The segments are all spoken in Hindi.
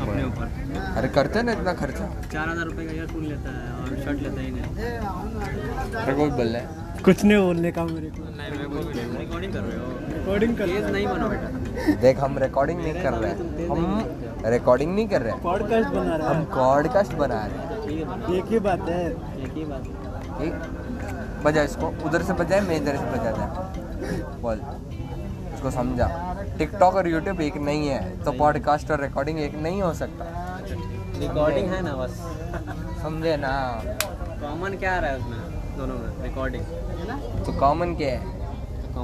अपने ऊपर। अरे करते हैं ना इतना खर्चा? चार हज़ार रुपये का ईयरफोन लेता है और शर्ट लेता ही नहीं तेरे को भी बोल रहा है। कुछ नहीं बोलने का मेरे को। नहीं मैं कोई नहीं रिकॉर्डिंग कर रहे हो? रिकॉर्डिंग कर तेज नहीं बनो बेटा। देख हम रिकॉर्डिंग नहीं कर रहे। हैं हम रिकॉर्डिंग नहीं कर रहे। हैं पॉडकास्ट बना रहा हम पॉडकास्ट बना रहे हैं। ठीक है है एक ही बात है। एक ही बात है। ठीक बजा इसको। उधर से बजाए मैं इधर से बजा दे बोल। उसको समझा। टिकटॉक और यूट्यूब एक नहीं है तो पॉडकास्ट और रिकॉर्डिंग एक नहीं हो सकता। रिकॉर्डिंग है ना बस। समझे ना? कॉमन क्या रहा है उसमें दोनों में रिकॉर्डिंग तो कॉमन क्या है?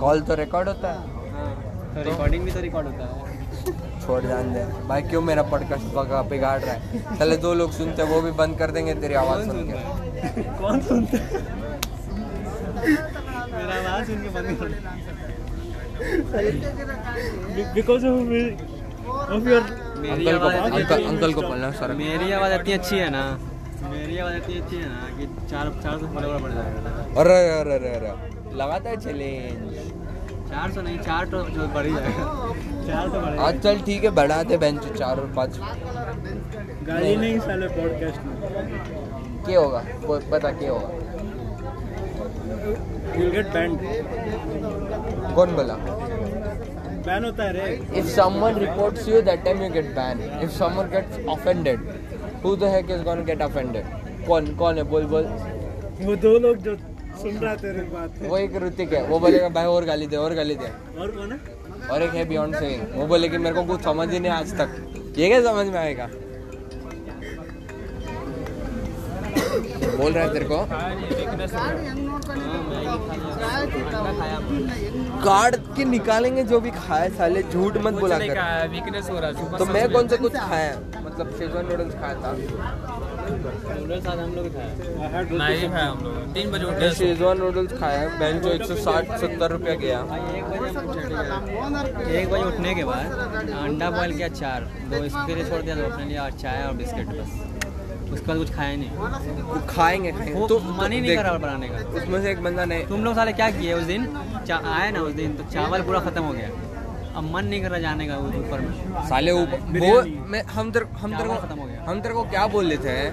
कॉल तो रिकॉर्ड होता है। हाँ तो रिकॉर्डिंग भी तो रिकॉर्ड होता है। छोड़ जान दे। भाई क्यों मेरा पॉडकास्ट बगा बिगाड़ रहा है? चले दो लोग सुनते हैं वो भी बंद कर देंगे तेरी आवाज़ सुन के। कौन सुनता है? मेरा आवाज़ सुन के बंद कर बिकॉज़ ऑफ़ ऑफ़ योर मेरी अंकल को आवाज़ अंकल अंकल को बोलना सर मेरी आवाज़ इतनी अच्छी है ना मेरी आवाज़ इतनी अच्छी है ना कि चार चार सौ फॉलोवर बढ़ जाएगा। अरे अरे अरे अरे लगाता है चैलेंज चार सौ नहीं चार तो जो बढ़ जाएगा। चार तो बढ़ेगा आज चल ठीक है बढ़ा दे बेंच चार और पाँच। गाली नहीं साले पॉडकास्ट में। क्या होगा? पता क्या होगा? विल गेट बैंड कौन बोला बैन होता है रे। Someone reports you that time you get banned. If someone gets offended who the heck is going to get offended? कौन कौन है? बोल बोल। वो दो लोग जो सुन रहा तेरे बात वो एक ऋतिक है। वो बोलेगा भाई और गाली दे और गाली दे। और कौन है? और एक है बियॉन्ड सेइंग वो बोले कि मेरे को कुछ समझ ही नहीं आज तक। ये क्या समझ में आएगा? बोल रहा है तेरे को? कार्ड के निकालेंगे जो भी खाए साले झूठ मत बोला कर। वीकनेस हो रहा है तो मैं कौन सा कुछ खाया? मतलब शेजवान नूडल्स खाया था। नूडल्स आज हम लोग खाए। नहीं खाया हम लोग। तीन बजे उठे शेजवान नूडल्स खाया बैंक जो एक सौ साठ सत्तर रुपया गया। एक बजे उठने के बाद अंडा बॉयल किया चार। दो इसके लिए छोड़ दिया दो अपने लिए और चाय और बिस्किट बस। उसके बाद कुछ खाया नहीं। वो खाएँगे खाएँगे। तो मन ही नहीं देख, कर रहा बनाने का। उसमें से एक बंदा ने तुम लोग साले क्या किए उस दिन? आए ना उस दिन तो चावल पूरा खत्म हो गया। अब मन नहीं कर रहा जाने का ऊपर में। साले ऊपर वो मैं हम तेरे हम तेरे को खत्म हो गया। हम तेरे को क्या बोल रहे थे?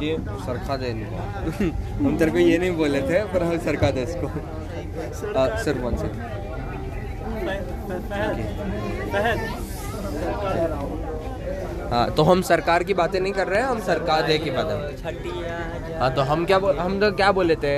कि सरखा दे इनको। हम तेरे को ये नहीं बोले थे पर हम सरखा दे इसको। आ, सिर्फ़ वन से हाँ तो हम सरकार की बातें नहीं कर रहे हैं हम सरकार दे की बातें। हाँ तो हम क्या बोल हम तो क्या बोले थे?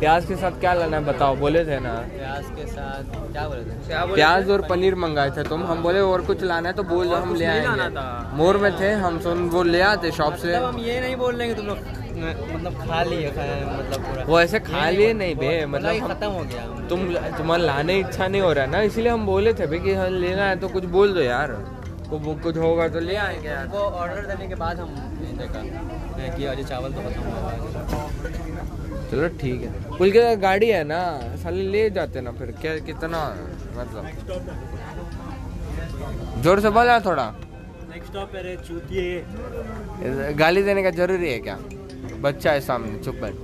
प्याज के साथ क्या लाना है बताओ बोले थे ना? प्याज के साथ क्या बोले थे? क्या बोले प्याज और पनीर मंगाए थे तुम। हम बोले और कुछ लाना है तो बोल दो हम ले आए मोर में थे हम सुन वो ले आते शॉप से। मतलब हम ये नहीं बोल रहे तुम लोग मतलब खा लिए मतलब पूरा। वो ऐसे खा लिए नहीं बे मतलब खत्म हो गया। तुम तुम्हारा लाने इच्छा नहीं हो रहा है ना इसलिए हम बोले थे भाई कि हाँ लेना है तो कुछ बोल दो यार। वो कुछ होगा तो ले आएँगे यार। वो ऑर्डर देने के बाद हम देखा। कि अजय चावल तो खत्म हुआ है चलो ठीक है। कुल के गाड़ी है ना साले ले जाते ना फिर। क्या कितना मतलब। ज़ोर से बोला थोड़ा। नेक्स्ट स्टॉप है चूतिए। गाली देने का ज़रूरी है क्या? बच्चा है सामने चुप बैठ।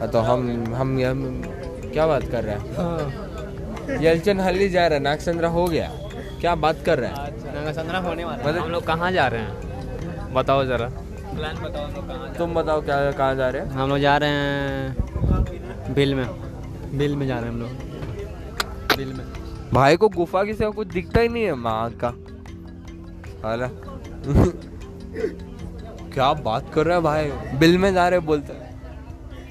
हाँ, तो हम हम हम क्या बात कर रहे हैं? यलचन हल्ली जा रहा है नागचंद्रा हो गया। क्या बात कर रहे हैं? नागासंद्रा होने वाला मतलब- हम लोग कहाँ जा रहे हैं? बताओ जरा। प्लान बताओ हम लोग कहाँ तुम बताओ क्या कहाँ जा रहे हैं? हम लोग जा रहे हैं बिल में। बिल में जा रहे हैं हम लोग। बिल में। भाई को गुफा की सेवा कुछ दिखता ही नहीं है माँ का। साला क्या बात कर रहा है भाई? बिल में जा रहे बोलते हैं।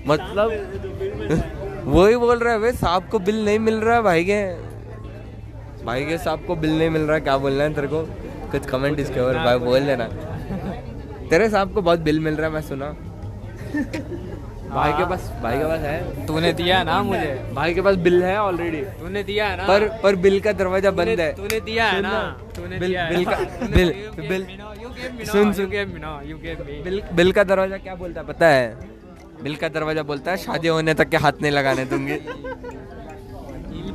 मतलब वही बोल रहा है भाई सांप को बिल नहीं मिल रहा है भाई के। भाई के साहब को बिल नहीं मिल रहा क्या बोलना है तेरे को? कुछ कमेंट इसके ऊपर भाई बोल लेना तेरे सांप को बहुत बिल मिल रहा है मैं सुना। भाई के पास भाई के पास है? तूने दिया ना मुझे। भाई के पास बिल है ऑलरेडी तूने दिया है ना। पर पर बिल का दरवाज़ा बंद है। तूने दिया है ना। तूने बिल- बिल का- बिल- बिल- सुन, सुन। me now, you gave me. बिल बिल का दरवाज़ा क्या बोलता है पता है? बिल का दरवाज़ा बोलता है शादी होने तक के हाथ नहीं लगाने दूँगी।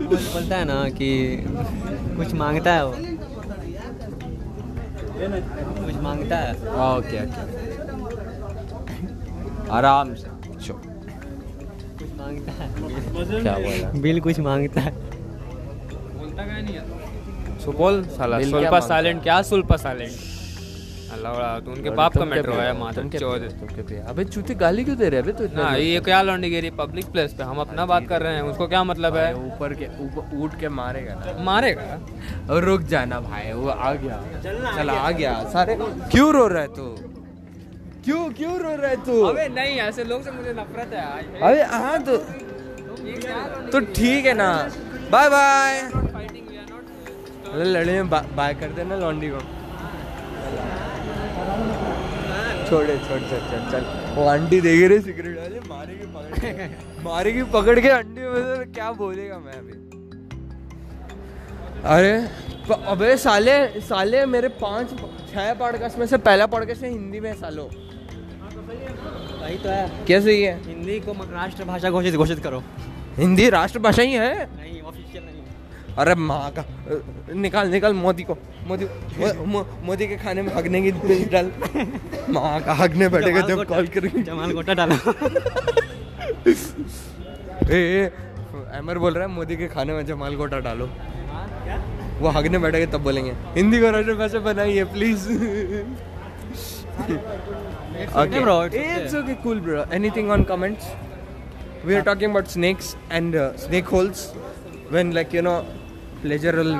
बोलता है ना कि कुछ माँगता है वो। कुछ माँगता है। Okay okay. आराम से चो कुछ माँगता है। क्या बोला बिल कुछ माँगता है। बोलता क्या नहीं है? सुपौल साला सुल्पा साइलेंट क्या सुल्पा साइलेंट? अल्लाह तो उनके बाप का मेट्रो है माता चौध? अबे चूती गाली क्यों दे रहे अबे तो इतना ये क्या लौंडी गिरी पब्लिक प्लेस पे हम अपना बात कर रहे हैं उसको क्या मतलब है? ऊपर के ऊपर उठ के मारेगा ना। मारेगा? और रुक जाना भाई वो आ गया। चल आ गया। सारे क्यों रो रहा है तू? क्यों क्यों रो रहा है तू? अबे नहीं ऐसे लोग से मुझे नफरत है अबे हाँ तो तो ठीक है ना। बाय बाय लड़े में बाय कर देना लॉन्डी को। छोड़े छोड़ छोड़ चल चल। वो आंटी देख रही सिगरेट वाले मारेगी पकड़ मारेगी पकड़ के आंटी में तो क्या बोलेगा मैं अभी? अरे अबे साले साले मेरे पाँच छह पॉडकास्ट में से पहला पॉडकास्ट है हिंदी में सालो। वही तो है। कैसे ही है हिंदी को राष्ट्रभाषा घोषित घोषित करो। हिंदी राष्ट्रभाषा ही है? नहीं नहीं अरे माँ का निकाल निकाल मोदी को मोदी मो, मोदी के खाने में हगने की डाल माँ का हगने बैठेगा जब कॉल करेंगे जमाल गोटा डालो ए, अमर बोल रहा है मोदी के खाने में जमाल गोटा डालो वो हगने बैठेंगे तब बोलेंगे हिंदी को राष्ट्रभाषा बनाइए please okay, bro, it's okay. It's okay, cool, bro. Anything on comments? We are talking about snakes and uh, snake holes. When, like, you know, pleasurable,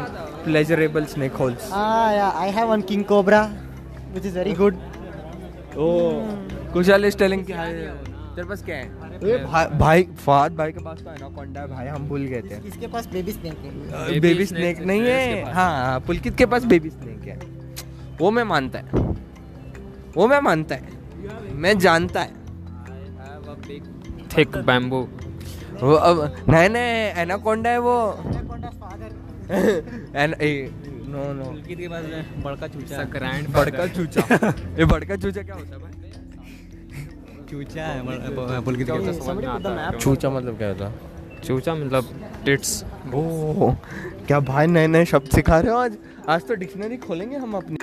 pleasurable snake holes. Ah, yeah, I have one king cobra, which is very good. Oh. Kushal is telling कि हाँ, तेरे पास क्या है? ए, भाई भाई फहद भाई के पास तो एनाकोंडा है भाई हम भूल गए थे। इसके पास बेबी स्नेक है? Baby बेबी snake स्नेक नहीं है। हाँ पुलकित के पास बेबी स्नेक है। वो मैं मानता है। वो मैं मानता है। मैं जानता है। थिक बैम्बू वो अब नहीं नहीं एनाकोंडा है वो। एन ए नो नो के पास बड़का चूचा। ग्रैंड बड़का चूचा ये बड़का चूचा क्या होता है भाई? चूचा है पुलकित के पास समझ में आता है। चूचा मतलब क्या होता है? चूचा मतलब टिट्स ओ क्या भाई नए नए शब्द सिखा रहे हो आज? आज तो डिक्शनरी खोलेंगे हम अपनी।